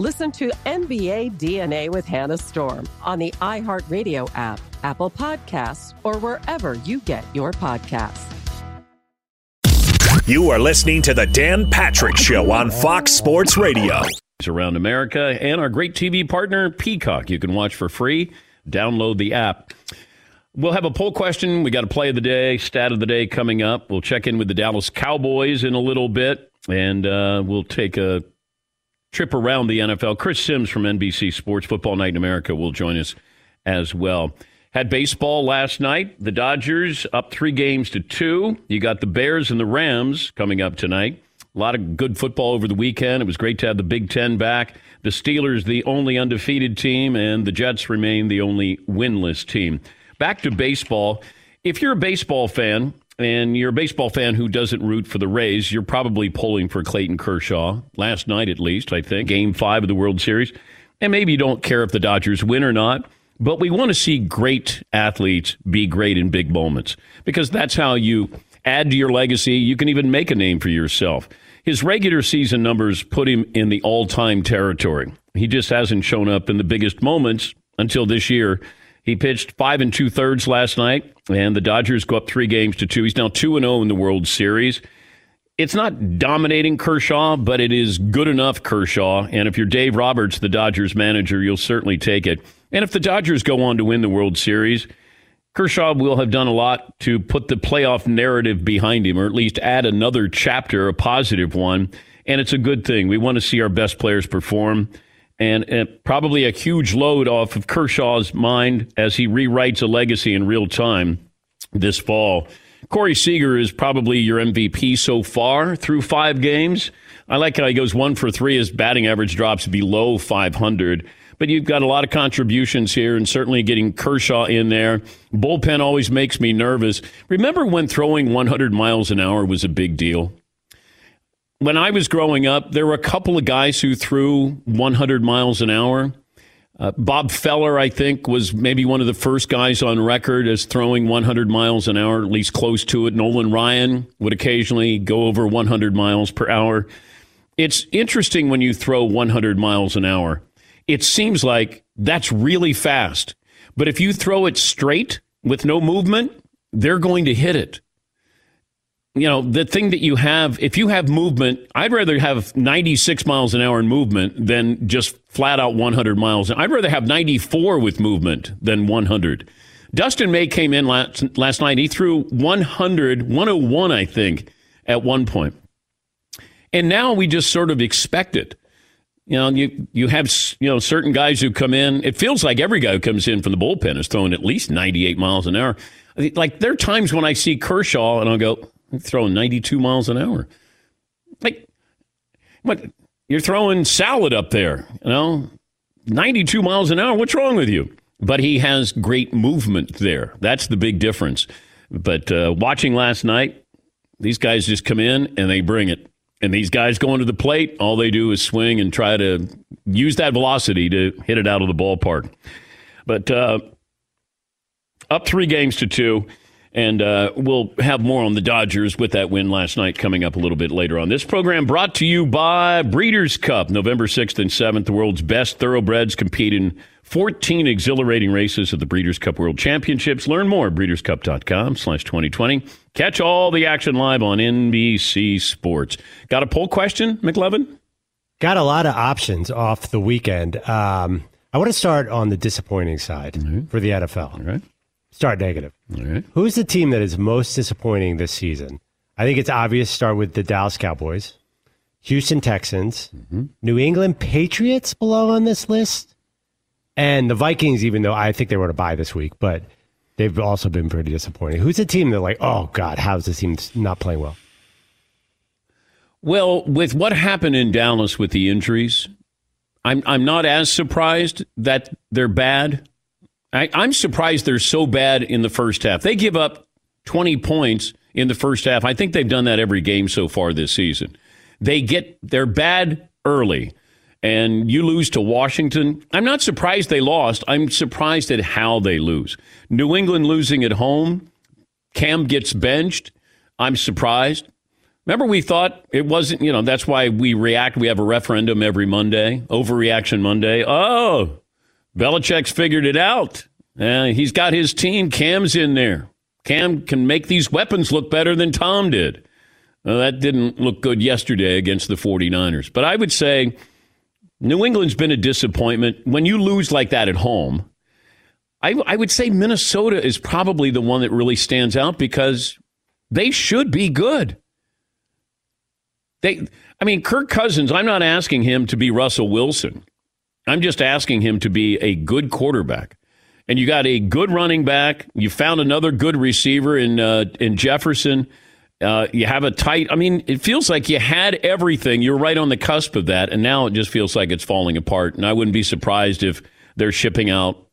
Listen to NBA DNA with Hannah Storm on the iHeartRadio app, Apple Podcasts, or wherever you get your podcasts. You are listening to The Dan Patrick Show on Fox Sports Radio. Around America and our great TV partner, Peacock. You can watch for free. Download the app. We'll have a poll question. We got a play of the day, stat of the day coming up. We'll check in with the Dallas Cowboys in a little bit, and uh, we'll take a trip around the NFL. Chris Sims from NBC Sports Football Night in America will join us as well. Had baseball last night. The Dodgers up three games to two. You got the Bears and the Rams coming up tonight. A lot of good football over the weekend. It was great to have the Big Ten back. The Steelers, the only undefeated team, and the Jets remain the only winless team. Back to baseball. If you're a baseball fan, and you're a baseball fan who doesn't root for the Rays, you're probably pulling for Clayton Kershaw last night, at least, I think, game five of the World Series. And maybe you don't care if the Dodgers win or not, but we want to see great athletes be great in big moments because that's how you add to your legacy. You can even make a name for yourself. His regular season numbers put him in the all time territory. He just hasn't shown up in the biggest moments until this year he pitched five and two thirds last night, and the Dodgers go up three games to two. He's now two and zero oh in the World Series. It's not dominating Kershaw, but it is good enough Kershaw. And if you're Dave Roberts, the Dodgers manager, you'll certainly take it. And if the Dodgers go on to win the World Series, Kershaw will have done a lot to put the playoff narrative behind him, or at least add another chapter, a positive one. And it's a good thing. We want to see our best players perform and, and, probably a huge load off of Kershaw's mind as he rewrites a legacy in real time this fall. Corey Seager is probably your MVP so far through five games. I like how he goes one for three. His batting average drops below 500. But you've got a lot of contributions here, and certainly getting Kershaw in there. Bullpen always makes me nervous. Remember when throwing 100 miles an hour was a big deal? When I was growing up, there were a couple of guys who threw 100 miles an hour. Uh, Bob Feller, I think, was maybe one of the first guys on record as throwing 100 miles an hour, at least close to it. Nolan Ryan would occasionally go over 100 miles per hour. It's interesting when you throw 100 miles an hour. It seems like that's really fast. But if you throw it straight with no movement, they're going to hit it you know, the thing that you have, if you have movement, I'd rather have 96 miles an hour in movement than just flat out 100 miles. I'd rather have 94 with movement than 100. Dustin May came in last, last night. He threw 100, 101, I think, at one point. And now we just sort of expect it. You know, you, you have, you know, certain guys who come in. It feels like every guy who comes in from the bullpen is throwing at least 98 miles an hour. Like there are times when I see Kershaw and I'll go, throwing 92 miles an hour. Like, what? You're throwing salad up there, you know? 92 miles an hour. What's wrong with you? But he has great movement there. That's the big difference. But uh, watching last night, these guys just come in and they bring it. And these guys going to the plate, all they do is swing and try to use that velocity to hit it out of the ballpark. But uh, up three games to two. And uh, we'll have more on the Dodgers with that win last night coming up a little bit later on. This program brought to you by Breeders' Cup, November 6th and 7th. The world's best thoroughbreds compete in 14 exhilarating races at the Breeders' Cup World Championships. Learn more at breederscup.com slash 2020. Catch all the action live on NBC Sports. Got a poll question, McLovin? Got a lot of options off the weekend. Um, I want to start on the disappointing side mm-hmm. for the NFL. All right. Start negative. All right. Who's the team that is most disappointing this season? I think it's obvious. Start with the Dallas Cowboys, Houston Texans, mm-hmm. New England Patriots below on this list, and the Vikings. Even though I think they were to buy this week, but they've also been pretty disappointing. Who's the team that like, oh God, how's this team not playing well? Well, with what happened in Dallas with the injuries, I'm I'm not as surprised that they're bad. I, I'm surprised they're so bad in the first half. They give up 20 points in the first half. I think they've done that every game so far this season. They get they're bad early and you lose to Washington. I'm not surprised they lost. I'm surprised at how they lose. New England losing at home, Cam gets benched. I'm surprised. Remember, we thought it wasn't, you know, that's why we react. We have a referendum every Monday, overreaction Monday. Oh, Belichick's figured it out. Uh, he's got his team. Cam's in there. Cam can make these weapons look better than Tom did. That didn't look good yesterday against the 49ers. But I would say New England's been a disappointment. When you lose like that at home, I, I would say Minnesota is probably the one that really stands out because they should be good. They, I mean, Kirk Cousins, I'm not asking him to be Russell Wilson. I'm just asking him to be a good quarterback. And you got a good running back. You found another good receiver in uh, in Jefferson. Uh, you have a tight. I mean, it feels like you had everything. You're right on the cusp of that, and now it just feels like it's falling apart. And I wouldn't be surprised if they're shipping out,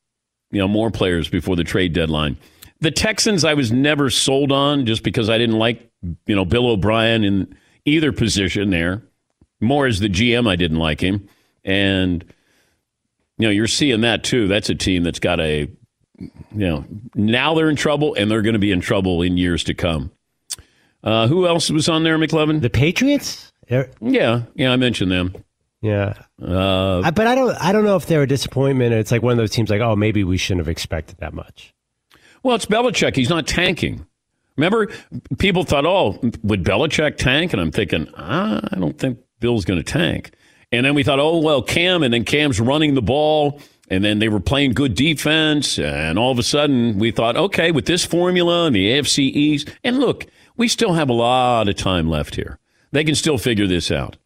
you know, more players before the trade deadline. The Texans, I was never sold on just because I didn't like, you know, Bill O'Brien in either position there. More as the GM, I didn't like him, and you know, you're seeing that too. That's a team that's got a, you know, now they're in trouble and they're going to be in trouble in years to come. Uh, who else was on there, McLovin? The Patriots. They're, yeah, yeah, I mentioned them. Yeah, uh, I, but I don't. I don't know if they're a disappointment. It's like one of those teams. Like, oh, maybe we shouldn't have expected that much. Well, it's Belichick. He's not tanking. Remember, people thought, oh, would Belichick tank? And I'm thinking, ah, I don't think Bill's going to tank. And then we thought, oh, well, Cam, and then Cam's running the ball. And then they were playing good defense. And all of a sudden, we thought, okay, with this formula and the AFC East, and look, we still have a lot of time left here. They can still figure this out.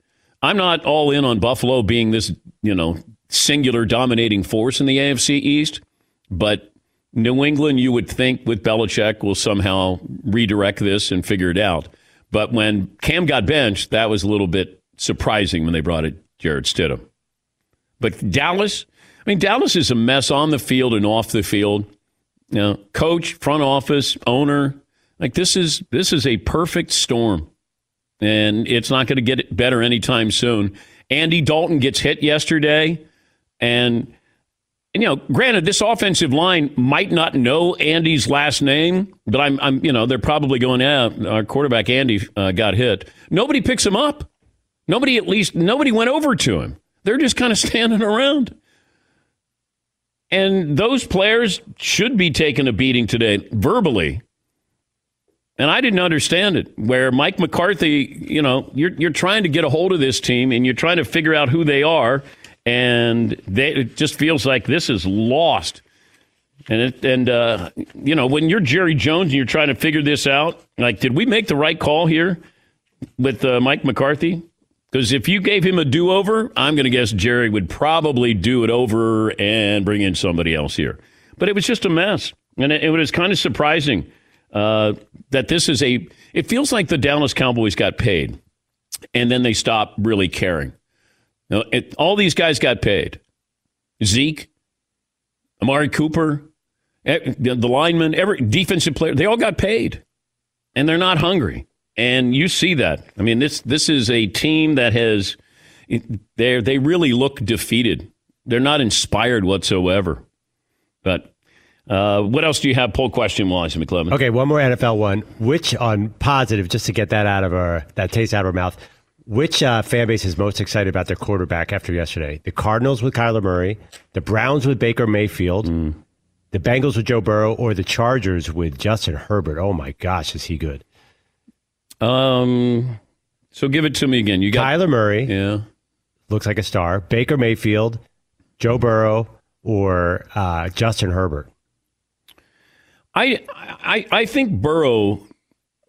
I'm not all in on Buffalo being this, you know, singular dominating force in the AFC East, but New England, you would think with Belichick, will somehow redirect this and figure it out. But when Cam got benched, that was a little bit surprising when they brought it Jarrett Stidham. But Dallas, I mean, Dallas is a mess on the field and off the field. You know, coach, front office, owner, like this is this is a perfect storm, and it's not going to get better anytime soon. Andy Dalton gets hit yesterday, and, and you know, granted, this offensive line might not know Andy's last name, but I'm, I'm you know, they're probably going, yeah, our quarterback Andy uh, got hit. Nobody picks him up. Nobody, at least, nobody went over to him. They're just kind of standing around. And those players should be taking a beating today, verbally. And I didn't understand it. Where Mike McCarthy, you know, you're you're trying to get a hold of this team and you're trying to figure out who they are, and they, it just feels like this is lost. And it, and uh, you know, when you're Jerry Jones and you're trying to figure this out, like, did we make the right call here with uh, Mike McCarthy? Because if you gave him a do over, I'm going to guess Jerry would probably do it over and bring in somebody else here. But it was just a mess. And it, it was kind of surprising uh, that this is a It feels like the Dallas Cowboys got paid, and then they stopped really caring. It, all these guys got paid. Zeke, Amari Cooper, eh, the lineman, every defensive player, they all got paid, and they're not hungry. And you see that. I mean, this this is a team that has they they really look defeated. They're not inspired whatsoever. But uh, what else do you have? Poll question wise, McLovin. Okay, one more NFL one. Which on positive, just to get that out of our that taste out of our mouth. Which uh, fan base is most excited about their quarterback after yesterday? The Cardinals with Kyler Murray, the Browns with Baker Mayfield, mm. the Bengals with Joe Burrow, or the Chargers with Justin Herbert. Oh my gosh, is he good? Um, so give it to me again. You got Kyler Murray. Yeah, looks like a star. Baker Mayfield, Joe Burrow, or uh, Justin Herbert. I I I think Burrow,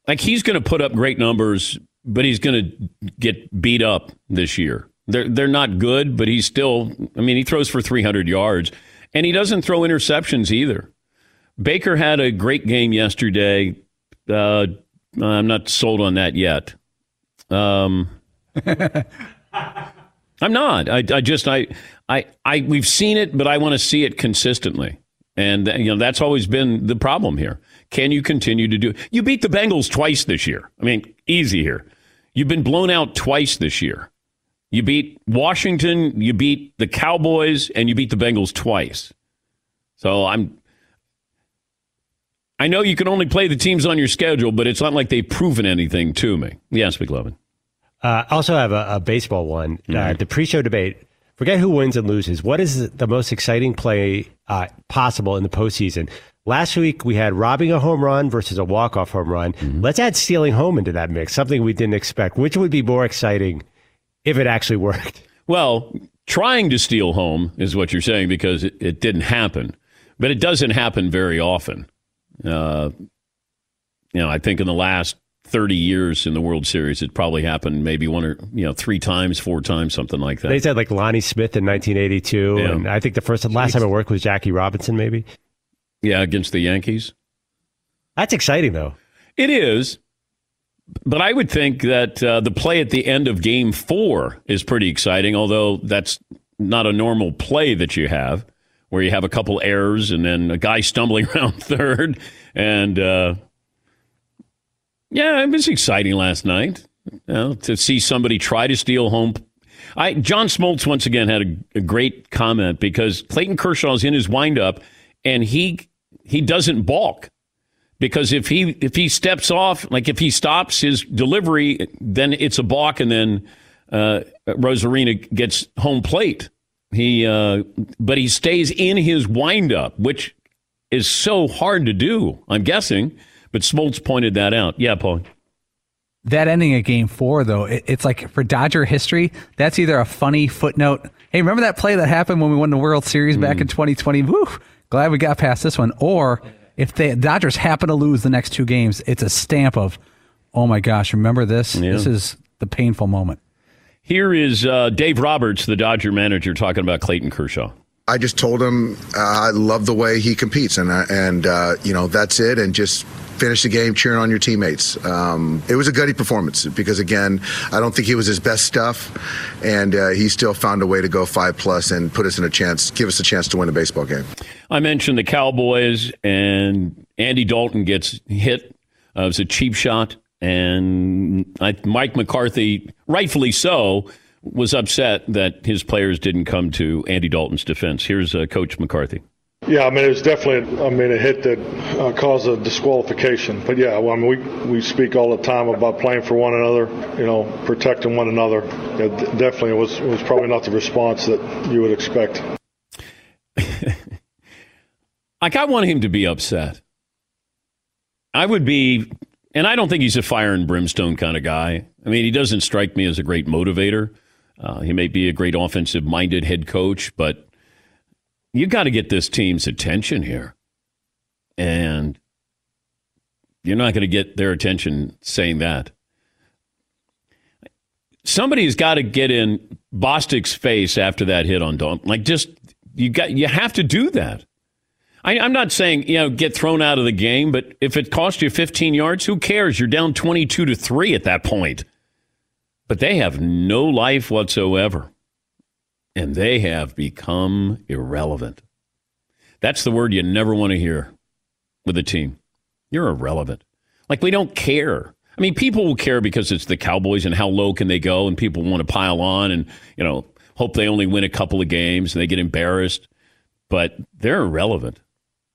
like he's going to put up great numbers, but he's going to get beat up this year. They're they're not good, but he's still. I mean, he throws for 300 yards, and he doesn't throw interceptions either. Baker had a great game yesterday. Uh, I'm not sold on that yet. Um, I'm not. I, I just I I I we've seen it, but I want to see it consistently. And you know that's always been the problem here. Can you continue to do? You beat the Bengals twice this year. I mean, easy here. You've been blown out twice this year. You beat Washington, you beat the Cowboys, and you beat the Bengals twice. So I'm. I know you can only play the teams on your schedule, but it's not like they've proven anything to me. Yes, McLovin. Uh, I also have a, a baseball one. Uh, mm-hmm. Uh, the pre-show debate forget who wins and loses. What is the most exciting play uh, possible in the postseason? Last week we had robbing a home run versus a walk-off home run. Mm-hmm. Let's add stealing home into that mix, something we didn't expect. Which would be more exciting if it actually worked? Well, trying to steal home is what you're saying because it, it didn't happen, but it doesn't happen very often. Uh, you know, I think in the last 30 years in the World Series. It probably happened maybe one or, you know, three times, four times, something like that. They said like Lonnie Smith in 1982. Yeah. And I think the first, last time it worked was Jackie Robinson, maybe. Yeah, against the Yankees. That's exciting, though. It is. But I would think that uh, the play at the end of game four is pretty exciting, although that's not a normal play that you have, where you have a couple errors and then a guy stumbling around third and, uh, yeah, it was exciting last night you know, to see somebody try to steal home. I John Smoltz once again had a, a great comment because Clayton Kershaw's in his windup and he he doesn't balk because if he if he steps off, like if he stops his delivery, then it's a balk, and then uh, Arozarena gets home plate. He uh, but he stays in his windup, which is so hard to do. I'm guessing but Smoltz pointed that out. Yeah, Paul. That ending of game four, though, it, it's like for Dodger history, that's either a funny footnote. Hey, remember that play that happened when we won the World Series back mm. in 2020? Woo! Glad we got past this one. Or if the Dodgers happen to lose the next two games, it's a stamp of, oh my gosh, remember this? Yeah. This is the painful moment. Here is uh, Dave Roberts, the Dodger manager, talking about Clayton Kershaw. I just told him uh, I love the way he competes, and uh, and uh, you know that's it, and just finish the game cheering on your teammates. Um, it was a gutty performance because again, I don't think he was his best stuff, and uh, he still found a way to go five plus and put us in a chance, give us a chance to win a baseball game. I mentioned the Cowboys, and Andy Dalton gets hit. Uh, it was a cheap shot, and I, Mike McCarthy, rightfully so was upset that his players didn't come to Andy Dalton's defense. Here's uh, Coach McCarthy. Yeah, I mean it was definitely, I mean, a hit that uh, caused a disqualification. But yeah, well, I mean, we we speak all the time about playing for one another, you know, protecting one another. Yeah, definitely, it was was probably not the response that you would expect. like I want him to be upset. I would be, and I don't think he's a fire and brimstone kind of guy. I mean, he doesn't strike me as a great motivator. Uh, he may be a great offensive minded head coach, but you got to get this team's attention here. And you're not going to get their attention saying that. Somebody's got to get in Bostic's face after that hit on Don. Like, just, you got, you have to do that. I, I'm not saying you know get thrown out of the game, but if it costs you 15 yards, who cares? You're down 22 to three at that point. But they have no life whatsoever, and they have become irrelevant. That's the word you never want to hear with a team. You're irrelevant. Like we don't care. I mean, people will care because it's the Cowboys and how low can they go, and people want to pile on and you know hope they only win a couple of games and they get embarrassed. But they're irrelevant.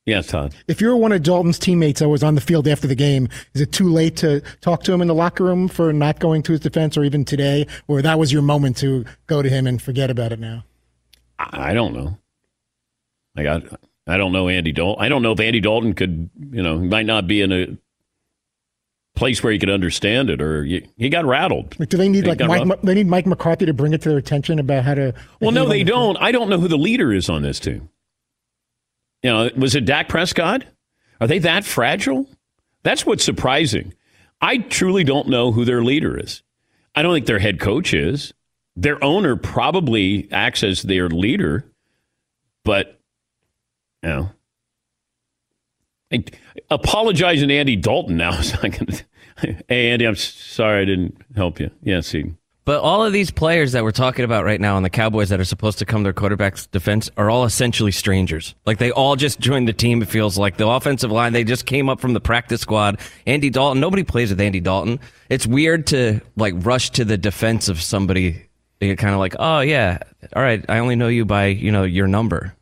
Yes, Todd. If you're one of Dalton's teammates that was on the field after the game, is it too late to talk to him in the locker room for not going to his defense, or even today, or that was your moment to go to him and forget about it now? I don't know. I got. I don't know Andy Dalton. I don't know if Andy Dalton could. You know, he might not be in a place where he could understand it, or he, he got rattled. Like, do they need He like Mike? They need Mike McCarthy to bring it to their attention about how to. Well, no, they the don't. I don't know who the leader is on this team. You know, was it Dak Prescott? Are they that fragile? That's what's surprising. I truly don't know who their leader is. I don't think their head coach is. Their owner probably acts as their leader, but you know, I- apologizing to Andy Dalton now. Hey, Andy, I'm sorry I didn't help you. Yes, he. But all of these players that we're talking about right now on the Cowboys that are supposed to come to their quarterback's defense are all essentially strangers. Like they all just joined the team. It feels like the offensive line, they just came up from the practice squad. Andy Dalton, nobody plays with Andy Dalton. It's weird to like rush to the defense of somebody. You're kind of like, oh yeah, all right, I only know you by, you know, your number.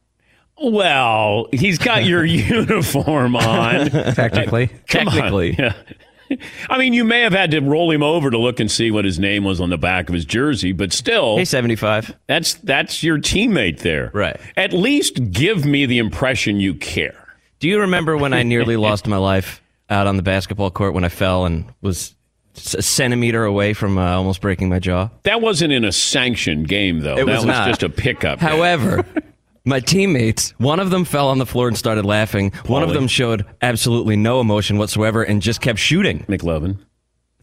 Well, he's got your uniform on. Technically. Come on. Technically. Yeah. I mean, you may have had to roll him over to look and see what his name was on the back of his jersey, but still, Hey, 75. that's that's your teammate there. Right. At least give me the impression you care. Do you remember when I nearly lost my life out on the basketball court when I fell and was a centimeter away from uh, almost breaking my jaw? That wasn't in a sanctioned game, though. It that was was just a pickup. However, my teammates, one of them fell on the floor and started laughing. One of them showed absolutely no emotion whatsoever and just kept shooting. McLovin.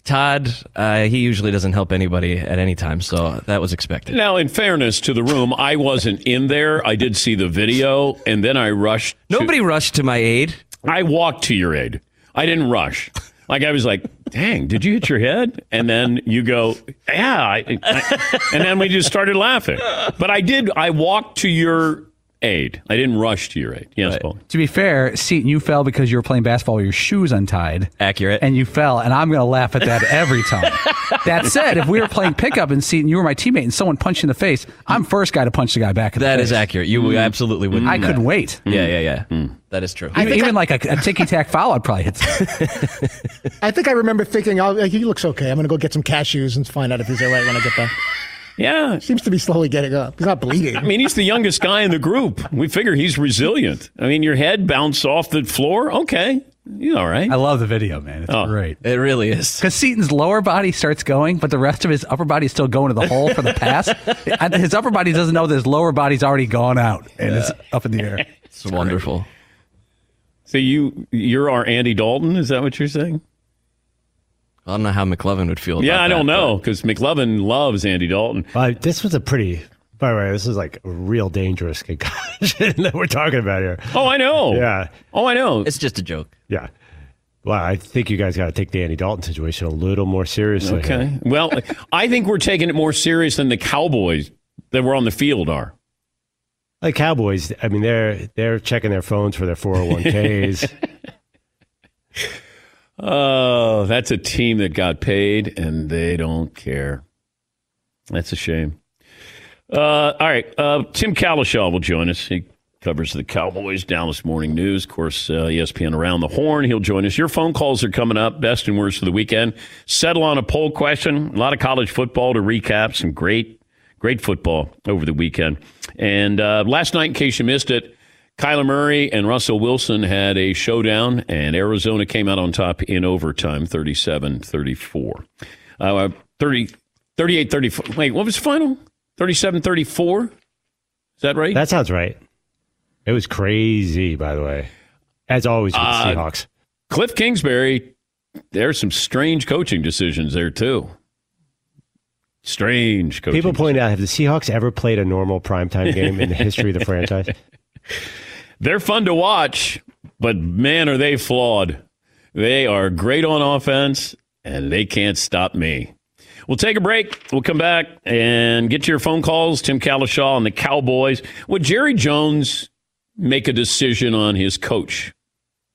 Todd, uh, he usually doesn't help anybody at any time, so that was expected. Now, in fairness to the room, I wasn't in there. I did see the video, and then I rushed. to- Nobody rushed to my aid. I walked to your aid. I didn't rush. Like I was like, "Dang, did you hit your head?" And then you go, "Yeah," I, I- and then we just started laughing. But I did. I walked to your aid. I didn't rush to your aid. Yes, Paul. To be fair, Seton, you fell because you were playing basketball with your shoes untied. Accurate. And you fell, and I'm going to laugh at that every time. that said, if we were playing pickup and Seton, you were my teammate, and someone punched you in the face, I'm first guy to punch the guy back in the That face. is accurate. You mm. absolutely would. I couldn't that. wait. Yeah, mm. yeah, yeah. Mm. That is true. Even, even like a, a ticky tack foul, I'd probably hit. I think I remember thinking, "Oh, he looks okay. I'm going to go get some cashews and find out if he's all right when I get back." Yeah. Seems to be slowly getting up. He's not bleeding. I mean, he's the youngest guy in the group. We figure he's resilient. I mean, your head bounced off the floor. Okay, you all right? I love the video, man. It's Oh. great. It really is. Because Seton's lower body starts going, but the rest of his upper body is still going to the hole for the pass. His upper body doesn't know that his lower body's already gone out and it's up in the air. It's wonderful. So you you're our Andy Dalton? Is that what you're saying? I don't know how McLovin would feel. Yeah, about I don't that, know because McLovin loves Andy Dalton. Well, this was a pretty. By the way, this is like a real dangerous concussion that we're talking about here. Oh, I know. Yeah, Oh, I know. It's just a joke. yeah. Well, I think you guys got to take the Andy Dalton situation a little more seriously. Okay. here. Well, I think we're taking it more serious than the Cowboys that were on the field are. Like Cowboys, I mean, they're they're checking their phones for their 401ks. Oh, that's a team that got paid and they don't care. That's a shame. Uh, all right. Uh, Tim Cowlishaw will join us. He covers the Cowboys, Dallas Morning News, of course, uh, ESPN Around the Horn. He'll join us. Your phone calls are coming up, best and worst of the weekend. Settle on a poll question. A lot of college football to recap. Some great, great football over the weekend. And uh, last night, in case you missed it, Kyler Murray and Russell Wilson had a showdown, and Arizona came out on top in overtime, 37 34. Uh, 30, 38 34. Wait, what was the final? 37 34? Is that right? that sounds right. It was crazy, by the way. As always with Uh, the Seahawks. Cliff Kingsbury, there's some strange coaching decisions there, too. Strange coaching. People point out, have the Seahawks ever played a normal primetime game in the history of the franchise? They're fun to watch, but man, are they flawed. They are great on offense, and they can't stop me. We'll take a break. We'll come back and get to your phone calls. Tim Cowlishaw and the Cowboys. Would Jerry Jones make a decision on his coach?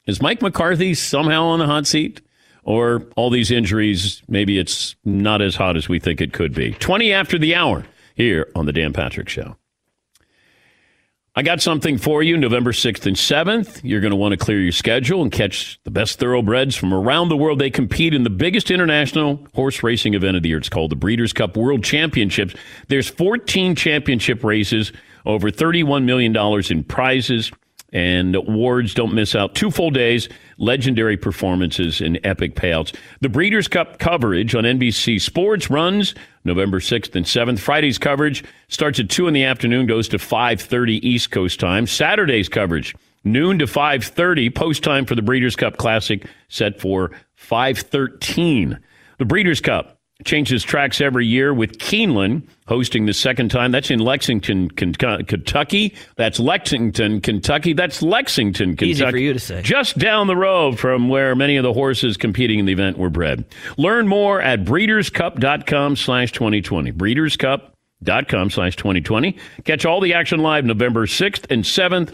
Is Mike McCarthy somehow on the hot seat? Or all these injuries, maybe it's not as hot as we think it could be. 20 after the hour here on The Dan Patrick Show. I got something for you November 6th and 7th. You're going to want to clear your schedule and catch the best thoroughbreds from around the world. They compete in the biggest international horse racing event of the year. It's called the Breeders' Cup World Championships. There's 14 championship races, over $31 million in prizes and awards. Don't miss out. Two full days, legendary performances, and epic payouts. The Breeders' Cup coverage on NBC Sports runs November 6th and 7th. Friday's coverage starts at 2 in the afternoon, goes to 5.30 East Coast time. Saturday's coverage, noon to 5.30. Post time for the Breeders' Cup Classic set for 5.13. The Breeders' Cup changes tracks every year with Keeneland hosting the second time. That's in Lexington, Kentucky. That's Lexington, Kentucky. That's Lexington, Kentucky. Easy for you to say. Just down the road from where many of the horses competing in the event were bred. Learn more at breederscup.com slash 2020. Breederscup.com slash 2020. Catch all the action live November 6th and 7th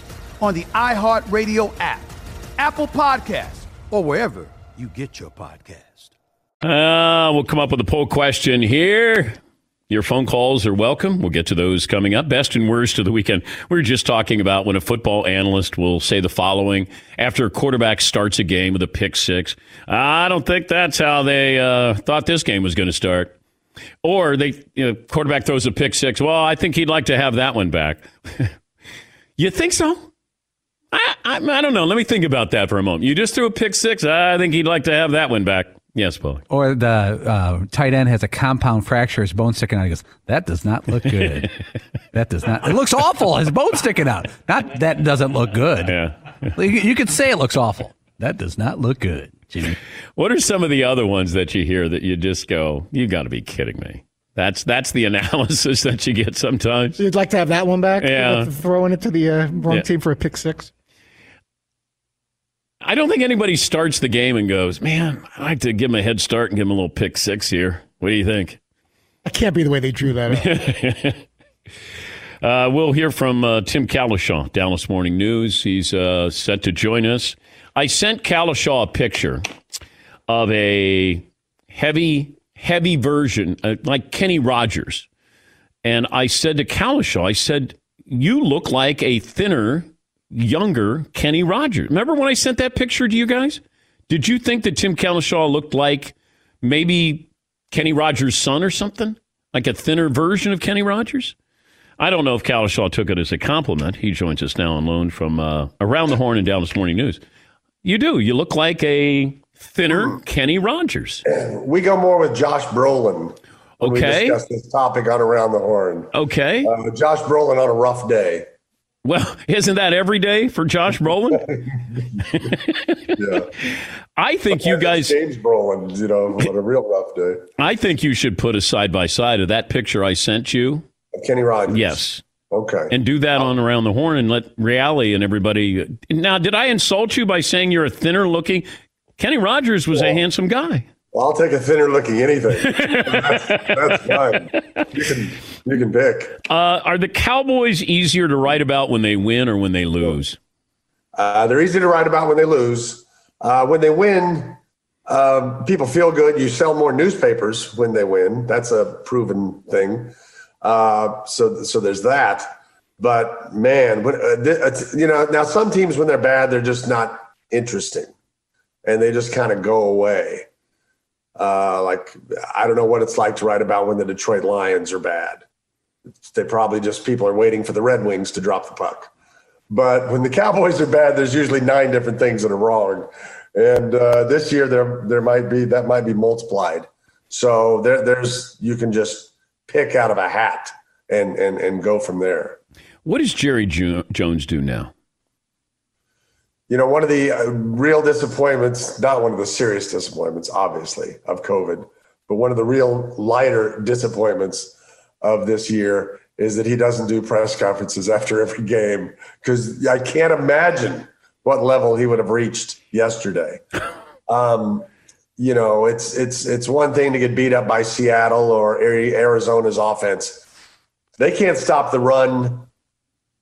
on the iHeartRadio app, Apple Podcasts, or wherever you get your podcast. Uh, we'll come up with a poll question here. Your phone calls are welcome. We'll get to those coming up. Best and worst of the weekend. We are just talking about when a football analyst will say the following after a quarterback starts a game with a pick six. I don't think that's how they uh, thought this game was going to start. Or they you know, quarterback throws a pick six. Well, I think he'd like to have that one back. you think so? I, I, I don't know. Let me think about that for a moment. You just threw a pick six. I think he'd like to have that one back. Yes, Paul. Or the uh, tight end has a compound fracture, his bone sticking out. He goes, "That does not look good. that does not. It looks awful. His bone sticking out. Not that doesn't look good. Yeah, you, you could say it looks awful. That does not look good, Jimmy. What are some of the other ones that you hear that you just go, "You got to be kidding me"? That's that's the analysis that you get sometimes. You'd like to have that one back? Yeah. Throwing it to the uh, wrong Yeah. team for a pick six. I don't think anybody starts the game and goes, "Man, I'd like to give him a head start and give him a little pick six here." What do you think? That can't be the way they drew that up. Uh, we'll hear from uh, Tim Cowlishaw, Dallas Morning News. He's uh, set to join us. I sent Cowlishaw a picture of a heavy, heavy version, uh, like Kenny Rogers. And I said to Cowlishaw, I said, You look like a thinner, younger Kenny Rogers. Remember when I sent that picture to you guys? Did you think that Tim Cowlishaw looked like maybe Kenny Rogers' son or something? Like a thinner version of Kenny Rogers? I don't know if Cowlishaw took it as a compliment. He joins us now on loan from uh, Around the Horn and Dallas Morning News. You do. You look like a thinner Kenny Rogers. We go more with Josh Brolin Okay. we discuss this topic on Around the Horn. Okay. Uh, Josh Brolin on a rough day. Well, isn't that every day for Josh Brolin? yeah. I think you guys. James Brolin, you know, on a real rough day. I think you should put a side by side of that picture I sent you. Kenny Rogers. Yes. Okay. And do that on Around the Horn and let Reality and everybody. Now, did I insult you by saying you're a thinner looking? Kenny Rogers was a handsome guy. Well, I'll take a thinner looking anything. that's, that's fine. You can you can pick. Uh, are the Cowboys easier to write about when they win or when they lose? Uh, they're easy to write about when they lose. Uh, when they win, um, people feel good. You sell more newspapers when they win. That's a proven thing. Uh, so so there's that. But man, when, uh, th- you know, now some teams when they're bad, they're just not interesting, and they just kind of go away. Uh, like I don't know what it's like to write about when the Detroit Lions are bad. They probably just people are waiting for the Red Wings to drop the puck. But when the Cowboys are bad, there's usually nine different things that are wrong, and uh, this year there there might be that might be multiplied. So there there's you can just pick out of a hat and and and go from there. What does Jerry jo- Jones do now? You know, one of the uh, real disappointments, not one of the serious disappointments, obviously, of COVID, but one of the real lighter disappointments of this year is that he doesn't do press conferences after every game because I can't imagine what level he would have reached yesterday. Um, you know, it's it's it's one thing to get beat up by Seattle or Arizona's offense. They can't stop the run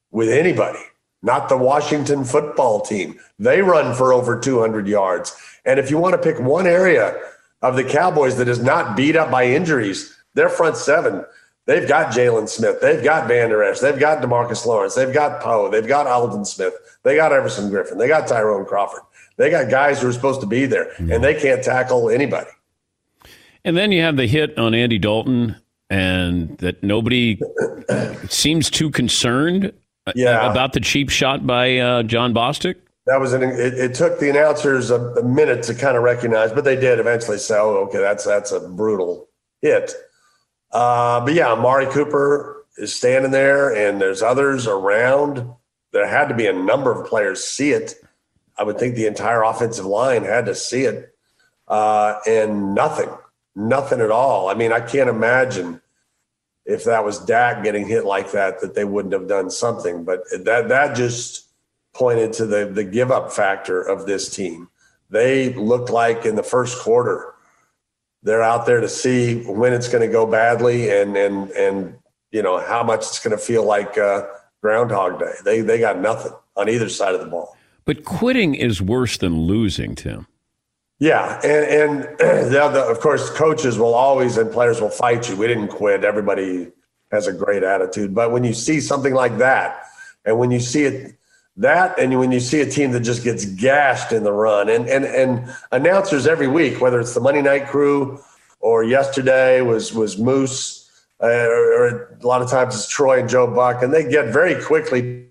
with anybody, not the Washington football team. They run for over 200 yards. And if you want to pick one area of the Cowboys that is not beat up by injuries, their front seven, they've got Jaylon Smith, they've got Vander Esch, they've got Demarcus Lawrence, they've got Poe, they've got Aldon Smith, they got Everson Griffen, they got Tyrone Crawford. They got guys who are supposed to be there, and they can't tackle anybody. And then you have the hit on Andy Dalton, and that nobody seems too concerned Yeah. about the cheap shot by uh, Jon Bostic. That was an. It, it took the announcers a, a minute to kind of recognize, but they did eventually say, "Oh, okay, that's that's a brutal hit." Uh, but yeah, Amari Cooper is standing there, and there's others around. There had to be a number of players see it. I would think the entire offensive line had to see it, uh, and nothing, nothing at all. I mean, I can't imagine if that was Dak getting hit like that, that they wouldn't have done something. But that that just pointed to the the give up factor of this team. They looked like in the first quarter, they're out there to see when it's going to go badly and and and you know how much it's going to feel like uh, Groundhog Day. They they got nothing on either side of the ball. But quitting is worse than losing, Tim. Yeah, and and the other, of course, coaches will always and players will fight you. We didn't quit. Everybody has a great attitude, but when you see something like that, and when you see it that, and when you see a team that just gets gashed in the run, and and and announcers every week, whether it's the Monday Night Crew or yesterday was was Moose, uh, or, or a lot of times it's Troy and Joe Buck, and they get very quickly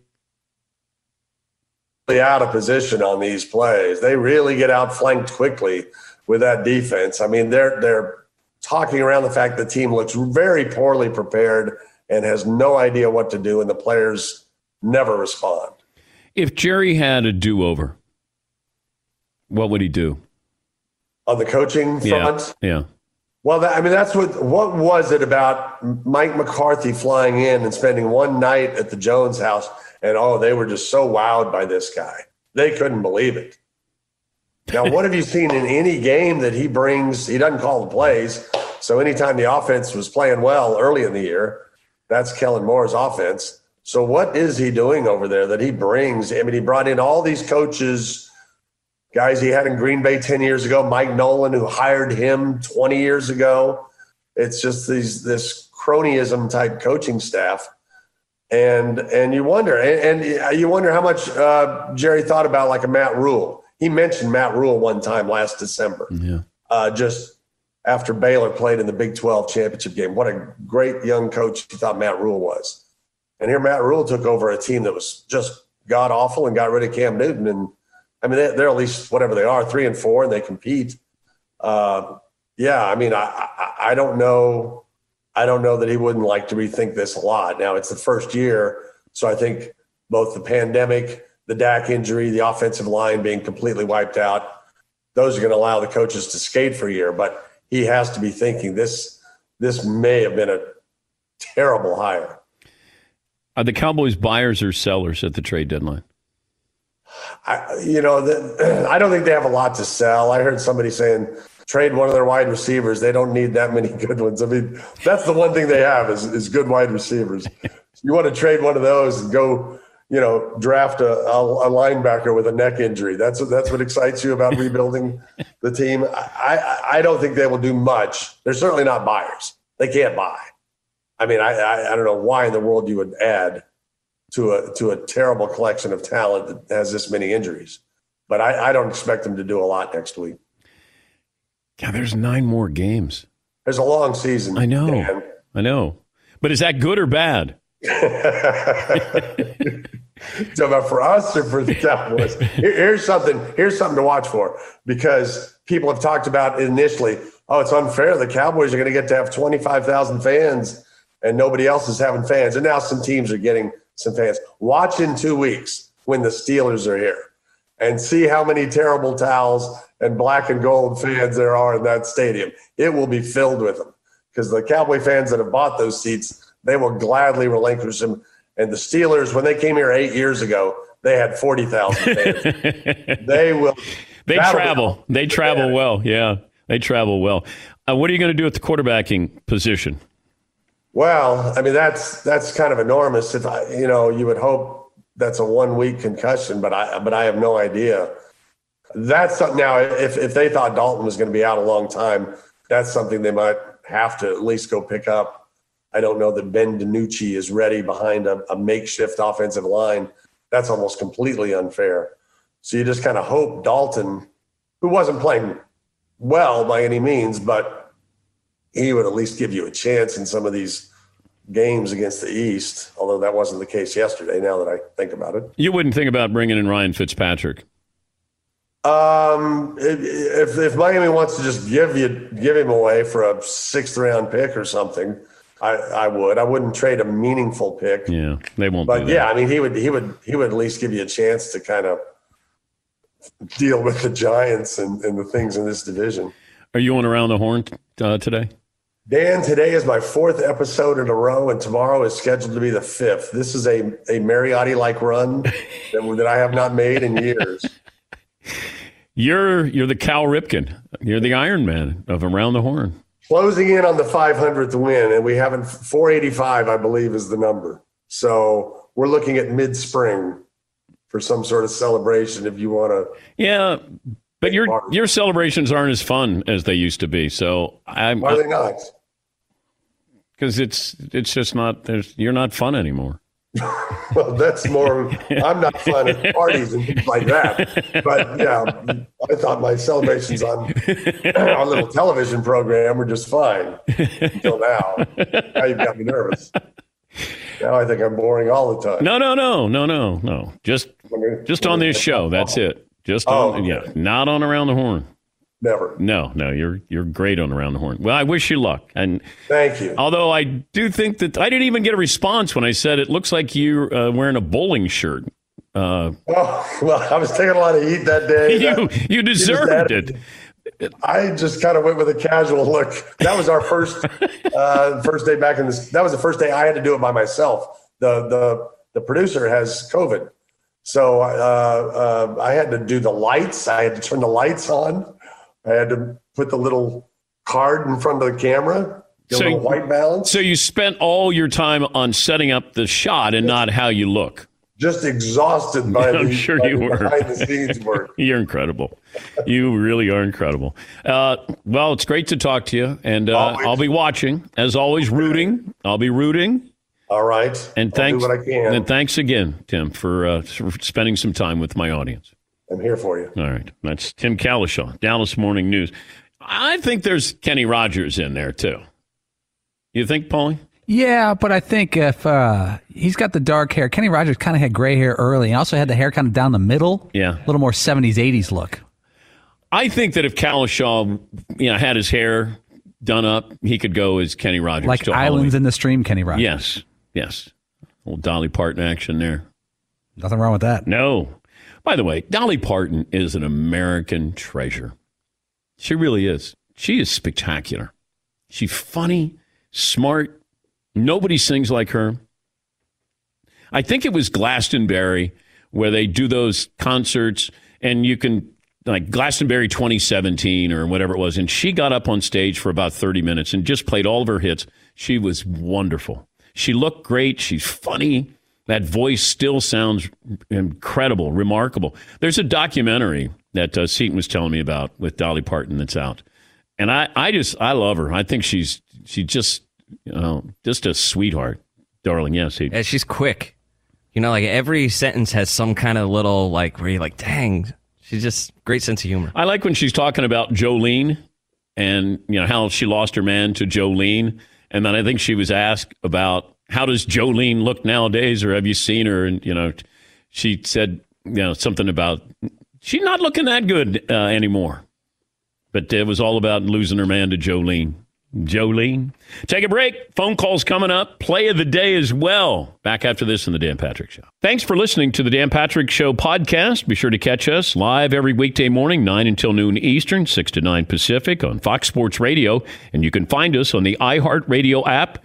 out of position on these plays. They really get outflanked quickly with that defense. I mean, they're they're talking around the fact the team looks very poorly prepared and has no idea what to do, and the players never respond. If Jerry had a do over, what would he do? On the coaching front? Yeah. yeah. Well, that, I mean, that's what. What was it about Mike McCarthy flying in and spending one night at the Jones house? And oh, they were just so wowed by this guy. They couldn't believe it. Now, what have you seen in any game that he brings? He doesn't call the plays. So anytime the offense was playing well early in the year, that's Kellen Moore's offense. So what is he doing over there that he brings? I mean, he brought in all these coaches, guys he had in Green Bay 10 years ago, Mike Nolan, who hired him 20 years ago. It's just these this cronyism type coaching staff and and you wonder and, and you wonder how much uh, Jerry thought about like a Matt Rhule. He mentioned Matt Rhule one time last December, yeah. uh, just after Baylor played in the Big Twelve championship game. What a great young coach he thought Matt Rhule was, and here Matt Rhule took over a team that was just god awful and got rid of Cam Newton. And I mean they, are at least whatever they are, three and four, and they compete. Uh, yeah, I mean I, I I don't know I don't know that he wouldn't like to rethink this a lot. Now it's the first year, so I think both the pandemic, the Dak injury, the offensive line being completely wiped out, those are going to allow the coaches to skate for a year. But he has to be thinking this this may have been a terrible hire. Are the Cowboys buyers or sellers at the trade deadline? I, you know, the, I don't think they have a lot to sell. I heard somebody saying trade one of their wide receivers. They don't need that many good ones. I mean, that's the one thing they have is, is good wide receivers. you want to trade one of those and go, you know, draft a, a, linebacker with a neck injury. That's what, that's what excites you about rebuilding the team. I, I, I don't think they will do much. They're certainly not buyers. They can't buy. I mean, I, I, I don't know why in the world you would add to a to a terrible collection of talent that has this many injuries. But I, I don't expect them to do a lot next week. Yeah, there's nine more games. There's a long season. I know. Dan. I know. But is that good or bad? so about for us or for the Cowboys? Here, here's something. Here's something to watch for because people have talked about initially. Oh, it's unfair. The Cowboys are going to get to have 25,000 fans, and nobody else is having fans. And now some teams are getting some fans. Watch in two weeks when the Steelers are here and see how many terrible towels and black and gold fans there are in that stadium. It will be filled with them because the Cowboy fans that have bought those seats, they will gladly relinquish them. And the Steelers, when they came here eight years ago, they had 40,000 fans. they will. They travel. They travel well. Yeah, they travel well. Uh, what are you going to do at the quarterbacking position? Well, I mean that's that's kind of enormous. If I, you know, you would hope that's a one week concussion, but I but I have no idea that's something now. If if they thought Dalton was going to be out a long time, that's something they might have to at least go pick up. I don't know that Ben DiNucci is ready behind a, a makeshift offensive line. That's almost completely unfair. So you just kind of hope Dalton, who wasn't playing well by any means, but he would at least give you a chance in some of these games against the East. Although that wasn't the case yesterday. Now that I think about it, you wouldn't think about bringing in Ryan Fitzpatrick. Um, if if Miami wants to just give you give him away for a sixth round pick or something, I, I would. I wouldn't trade a meaningful pick. Yeah, they won't. But yeah, I mean, he would he would he would at least give you a chance to kind of deal with the Giants and, and the things in this division. Are you on around the horn uh, today? Dan, today is my fourth episode in a row, and tomorrow is scheduled to be the fifth. This is a a Mariotti like run that, that I have not made in years. You're you're the Cal Ripken. You're the Iron Man of Around the Horn. closing in on the 500th win, and we haven't 485, I believe, is the number. So we're looking at mid spring for some sort of celebration. If you want to, Yeah, but your your celebrations aren't as fun as they used to be. So I'm why are they not? because it's it's just not. There's you're not fun anymore. Well, that's more. I'm not fun at parties and things like that. But yeah, I thought my celebrations on our little television program were just fine until now. Now you've got me nervous. Now I think I'm boring all the time. No, no, no, no, no, no. Just just on this show. That's it. Just on. Oh, Yeah, not on around the horn. Never. No, no, you're you're great on around the horn. Well, I wish you luck. And Thank you. although I do think that I didn't even get a response when I said it looks like you're uh, wearing a bowling shirt. Uh, Oh, well, I was taking a lot of heat that day. you you deserved it. I just kind of went with a casual look. That was our first uh, first day back in this. That was the first day I had to do it by myself. The the the producer has COVID, so uh, uh, I had to do the lights. I had to turn the lights on. I had to put the little card in front of the camera. Little white balance. So you spent all your time on setting up the shot and not how you look. Just exhausted by I'm the, sure by you were. behind the scenes work. You're incredible. You really are incredible. Uh, well, it's great to talk to you, and uh, I'll be watching as always, rooting. I'll be rooting. All right. And thanks. what I can. And thanks again, Tim, for, uh, for spending some time with my audience. I'm here for you. All right, that's Tim Cowlishaw, Dallas Morning News. I think there's Kenny Rogers in there too. You think, Paulie? Yeah, but I think if uh, he's got the dark hair, Kenny Rogers kind of had gray hair early. He also had the hair kind of down the middle. Yeah. A little more 70s, 80s look. I think that if Kalishaw, you know, had his hair done up, he could go as Kenny Rogers. Like to Islands in the Stream, Kenny Rogers. Yes, yes. Old Dolly Parton action there. Nothing wrong with that. No. By the way, Dolly Parton is an American treasure. She really is. She is spectacular. She's funny, smart. Nobody sings like her. I think it was Glastonbury where they do those concerts and you can like Glastonbury 2017 or whatever it was and she got up on stage for about 30 minutes and just played all of her hits. She was wonderful. She looked great, she's funny. That voice still sounds incredible, remarkable. There's a documentary that uh, Seton was telling me about with Dolly Parton that's out. And I, I just I love her. I think she's she just you know, just a sweetheart. Darling, yes, Seton. Yeah, she's quick. You know, like every sentence has some kind of little like where you're like, dang, she's just great sense of humor. I like when she's talking about Jolene and you know how she lost her man to Jolene, and then I think she was asked about how does Jolene look nowadays, or have you seen her? And you know, she said you know something about she's not looking that good uh, anymore. But it was all about losing her man to Jolene. Jolene. Take a break. Phone calls coming up. Play of the day as well. Back after this in the Dan Patrick Show. Thanks for listening to the Dan Patrick Show podcast. Be sure to catch us live every weekday morning, 9 until noon Eastern, 6 to 9 Pacific on Fox Sports Radio. And you can find us on the iHeartRadio app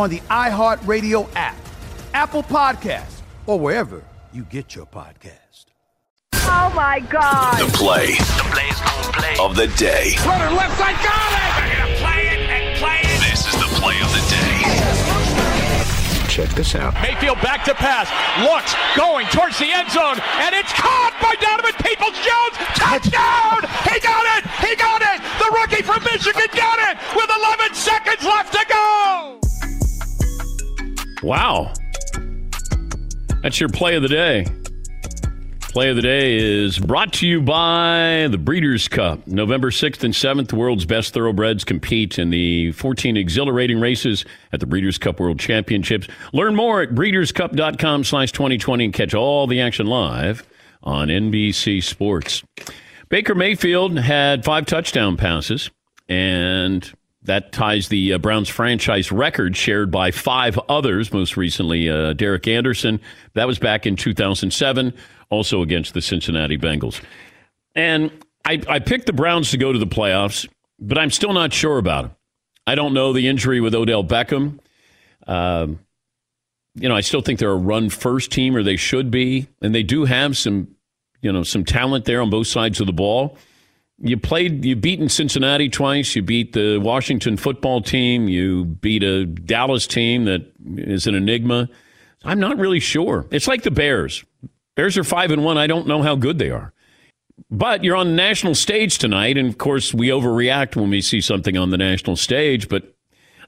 on the iHeartRadio app, Apple Podcasts, or wherever you get your podcast. Oh my God. The play. The play's play. Of the day. Runner left side, got it! They're gonna play it and play it. This is the play of the day. Check this out. Mayfield back to pass. Looks going towards the end zone, and it's caught by Donovan Peoples Jones. Touchdown! He got it! He got it! The rookie from Michigan got it with 11 seconds left to go! Wow. That's your play of the day. Play of the day is brought to you by the Breeders' Cup. November 6th and 7th, the world's best thoroughbreds compete in the 14 exhilarating races at the Breeders' Cup World Championships. Learn more at breederscup.com slash 2020 and catch all the action live on NBC Sports. Baker Mayfield had five touchdown passes, and that ties the uh, Browns franchise record shared by five others, most recently uh, Derek Anderson. That was back in 2007, also against the Cincinnati Bengals. And I, I picked the Browns to go to the playoffs, but I'm still not sure about them. I don't know the injury with Odell Beckham. Um, you know, I still think they're a run first team, or they should be, and they do have some, you know, some talent there on both sides of the ball. You played, you beaten Cincinnati twice. You beat the Washington football team. You beat a Dallas team that is an enigma. I'm not really sure. It's like the Bears. Bears are five and one. I don't know how good they are. But you're on the national stage tonight, and of course we overreact when we see something on the national stage. But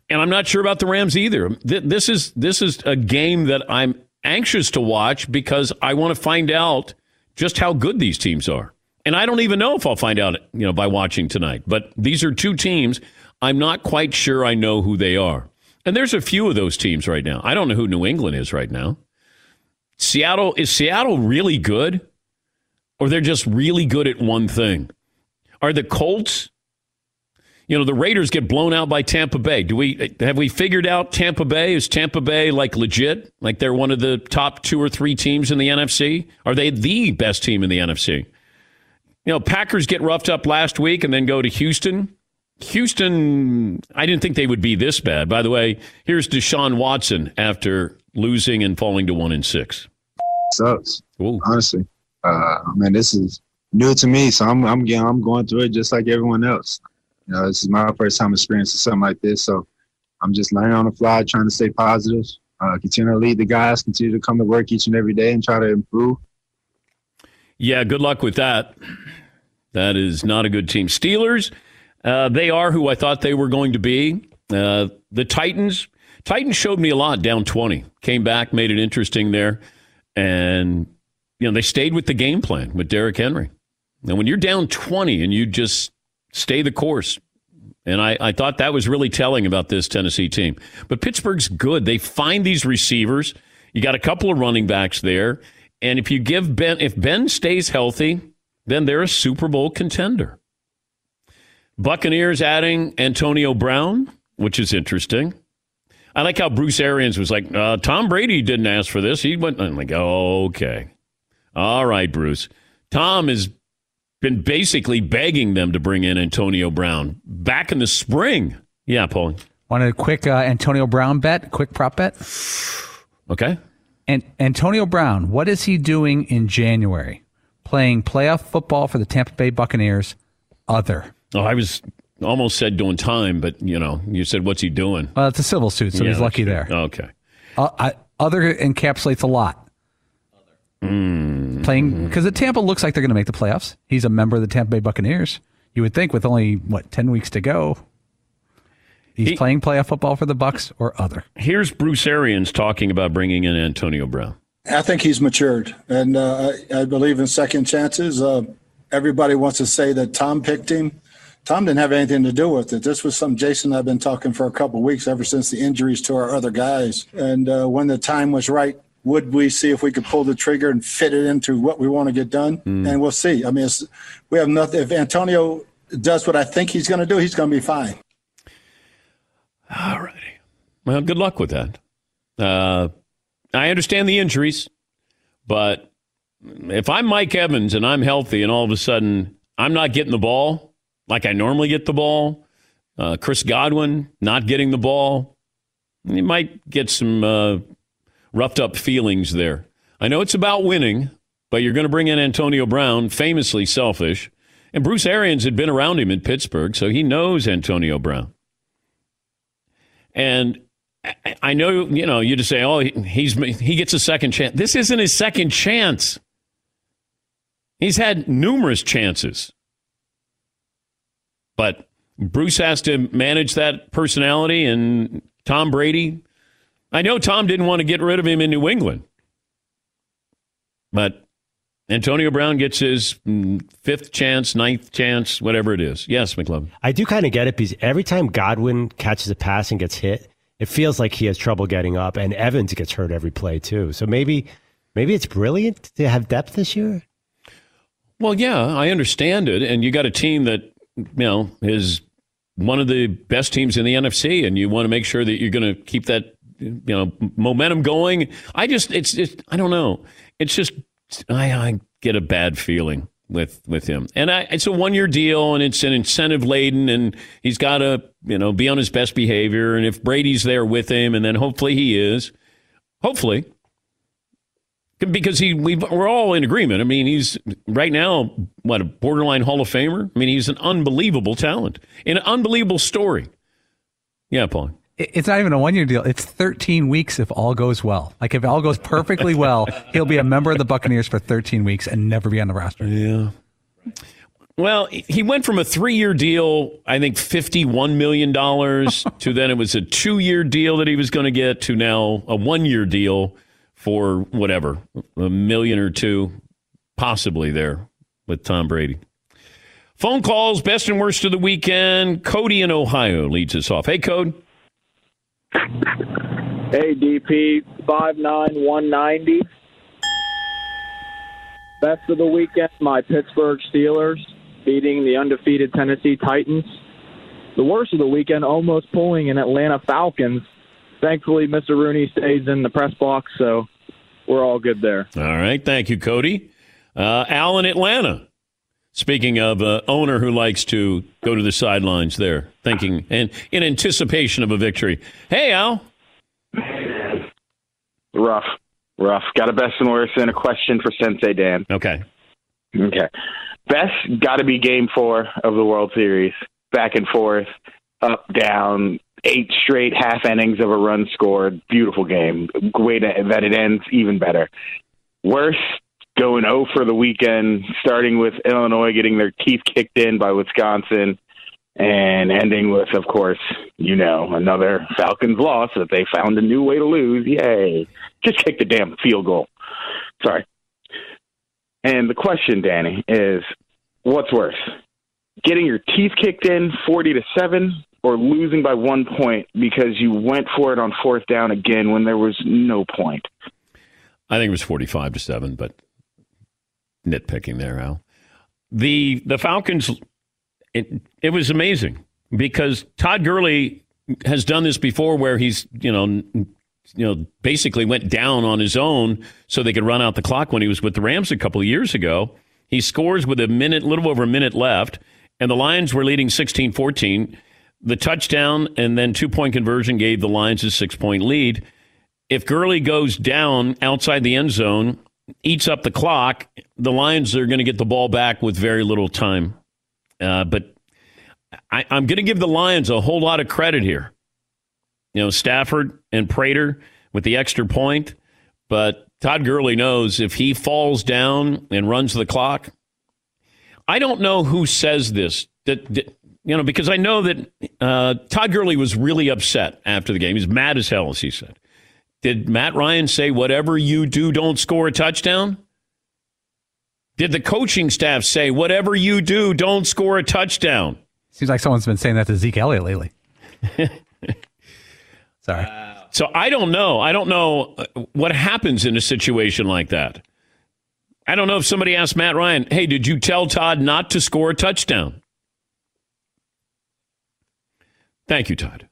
and I'm not sure about the Rams either. This is this is a game that I'm anxious to watch because I want to find out just how good these teams are. And I don't even know if I'll find out, you know, by watching tonight. But these are two teams I'm not quite sure I know who they are. And there's a few of those teams right now. I don't know who New England is right now. Seattle is Seattle really good? Or they're just really good at one thing? Are the Colts you know the Raiders get blown out by Tampa Bay. Do we have we figured out Tampa Bay? Is Tampa Bay like legit? Like they're one of the top two or three teams in the NFC? Are they the best team in the NFC? You know, Packers get roughed up last week and then go to Houston. Houston, I didn't think they would be this bad. By the way, here's Deshaun Watson after losing and falling to one and six. Sucks. Ooh. Honestly, uh, man, this is new to me, so I'm I'm I'm going through it just like everyone else. You know, this is my first time experiencing something like this, so I'm just learning on the fly, trying to stay positive, uh, continue to lead the guys, continue to come to work each and every day, and try to improve. Yeah, good luck with that. That is not a good team. Steelers, uh, they are who I thought they were going to be. Uh, the Titans, Titans showed me a lot down 20. Came back, made it interesting there. And, you know, they stayed with the game plan with Derrick Henry. And when you're down 20 and you just stay the course, and I, I thought that was really telling about this Tennessee team. But Pittsburgh's good. They find these receivers. You got a couple of running backs there, and if you give Ben, if Ben stays healthy, then they're a Super Bowl contender. Buccaneers adding Antonio Brown, which is interesting. I like how Bruce Arians was like, uh, Tom Brady didn't ask for this. He went, I'm like, oh, okay. All right, Bruce. Tom has been basically begging them to bring in Antonio Brown back in the spring. Yeah, Paul. Want a quick uh, Antonio Brown bet? Quick prop bet? Okay. And Antonio Brown, what is he doing in January? Playing playoff football for the Tampa Bay Buccaneers. Other. Oh, I was almost said doing time, but you know, you said what's he doing? Well, it's a civil suit, so Yeah, he's lucky there. Okay. Uh, I, other encapsulates a lot. Mm. Playing because the Tampa looks like they're going to make the playoffs. He's a member of the Tampa Bay Buccaneers. You would think with only what ten weeks to go, he's He- playing playoff football for the Bucks or other. Here's Bruce Arians talking about bringing in Antonio Brown. I think he's matured, and uh, I, I believe in second chances. Uh, everybody wants to say that Tom picked him. Tom didn't have anything to do with it. This was some Jason and I've been talking for a couple of weeks ever since the injuries to our other guys. And uh, when the time was right, would we see if we could pull the trigger and fit it into what we want to get done? Mm. And we'll see. I mean, it's, we have nothing. If Antonio does what I think he's going to do, he's going to be fine. All righty. Well, good luck with that. Uh, I understand the injuries, but if I'm Mike Evans and I'm healthy and all of a sudden I'm not getting the ball like I normally get the ball, uh, Chris Godwin not getting the ball, you might get some uh, roughed up feelings there. I know it's about winning, but you're going to bring in Antonio Brown, famously selfish. And Bruce Arians had been around him in Pittsburgh, so he knows Antonio Brown. And I- know, you know, you just say, "Oh, he's he gets a second chance." This isn't his second chance. He's had numerous chances, but Bruce has to manage that personality. And Tom Brady, I know Tom didn't want to get rid of him in New England, but Antonio Brown gets his mm, fifth chance, ninth chance, whatever it is. Yes, McLovin. I do kind of get it because every time Godwin catches a pass and gets hit, it feels like he has trouble getting up, and Evans gets hurt every play too. So maybe, maybe it's brilliant to have depth this year. Well, yeah, I understand it. And you got a team that, you know, is one of the best teams in the NFC, and you want to make sure that you're going to keep that, you know, momentum going. I just, it's just, I don't know. It's just, I, I get a bad feeling with with him, and I, it's a one year deal, and it's an incentive laden, and he's got to, you know, be on his best behavior. And if Brady's there with him, and then hopefully he is, hopefully, because he we we're all in agreement. I mean, he's right now what a borderline Hall of Famer. I mean, he's an unbelievable talent, an unbelievable story. Yeah, Paul. It- It's not even a one year deal. It's 13 weeks if all goes well. Like if all goes perfectly well, he'll be a member of the Buccaneers for 13 weeks and never be on the roster. Yeah. Well, he went from a three-year deal, I think fifty-one million dollars, to then it was a two-year deal that he was going to get, to now a one-year deal for whatever a million or two, possibly there with Tom Brady. Phone calls, best and worst of the weekend. Cody in Ohio leads us off. Hey, Code. Hey, DP, five nine one ninety. Best of the weekend, my Pittsburgh Steelers beating the undefeated Tennessee Titans. The worst of the weekend, almost pulling an Atlanta Falcons. Thankfully, Mr. Rooney stays in the press box, so we're all good there. All right, thank you, Cody. Uh, Al in Atlanta. Speaking of uh, owner who likes to go to the sidelines there, thinking and in anticipation of a victory. Hey, Al. Rough, rough. Got a best and worst and a question for Sensei Dan. Okay. Okay. Best got to be game four of the World Series. Back and forth, up, down, eight straight half innings of a run scored. Beautiful game. Way to, that it ends, even better. Worst, going 0 for the weekend, starting with Illinois getting their teeth kicked in by Wisconsin and ending with, of course, you know, another Falcons loss that they found a new way to lose. Yay. Just kick the damn field goal. Sorry. And the question, Danny, is what's worse? Getting your teeth kicked in 40 to 7 or losing by one point because you went for it on fourth down again when there was no point? I think it was 45 to 7, but nitpicking there, Al. The the Falcons it it was amazing because Todd Gurley has done this before where he's, you know, you know, basically went down on his own so they could run out the clock when he was with the Rams a couple of years ago. He scores with a minute, little over a minute left, and the Lions were leading 16 14. The touchdown and then two point conversion gave the Lions a six point lead. If Gurley goes down outside the end zone, eats up the clock, the Lions are going to get the ball back with very little time. Uh, but I, I'm going to give the Lions a whole lot of credit here. You know, Stafford and Prater with the extra point, but Todd Gurley knows if he falls down and runs the clock. I don't know who says this. That, that you know, because I know that uh, Todd Gurley was really upset after the game. He's mad as hell, as he said. Did Matt Ryan say, whatever you do, don't score a touchdown? Did the coaching staff say, whatever you do, don't score a touchdown? Seems like someone's been saying that to Zeke Elliott lately. Sorry. So I don't know. I don't know uh, what happens in a situation like that. I don't know if somebody asked Matt Ryan, hey, did you tell Todd not to score a touchdown? Thank you, Todd.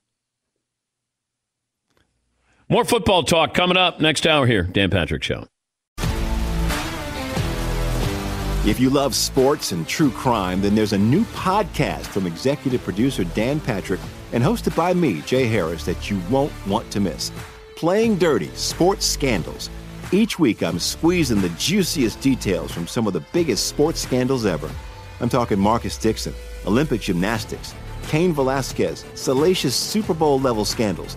More football talk coming up next hour here. Dan Patrick Show. If you love sports and true crime, then there's a new podcast from executive producer Dan Patrick and hosted by me, Jay Harris, that you won't want to miss. Playing Dirty Sports Scandals. Each week, I'm squeezing the juiciest details from some of the biggest sports scandals ever. I'm talking Marcus Dixon, Olympic gymnastics, Cain Velasquez, salacious Super Bowl level scandals.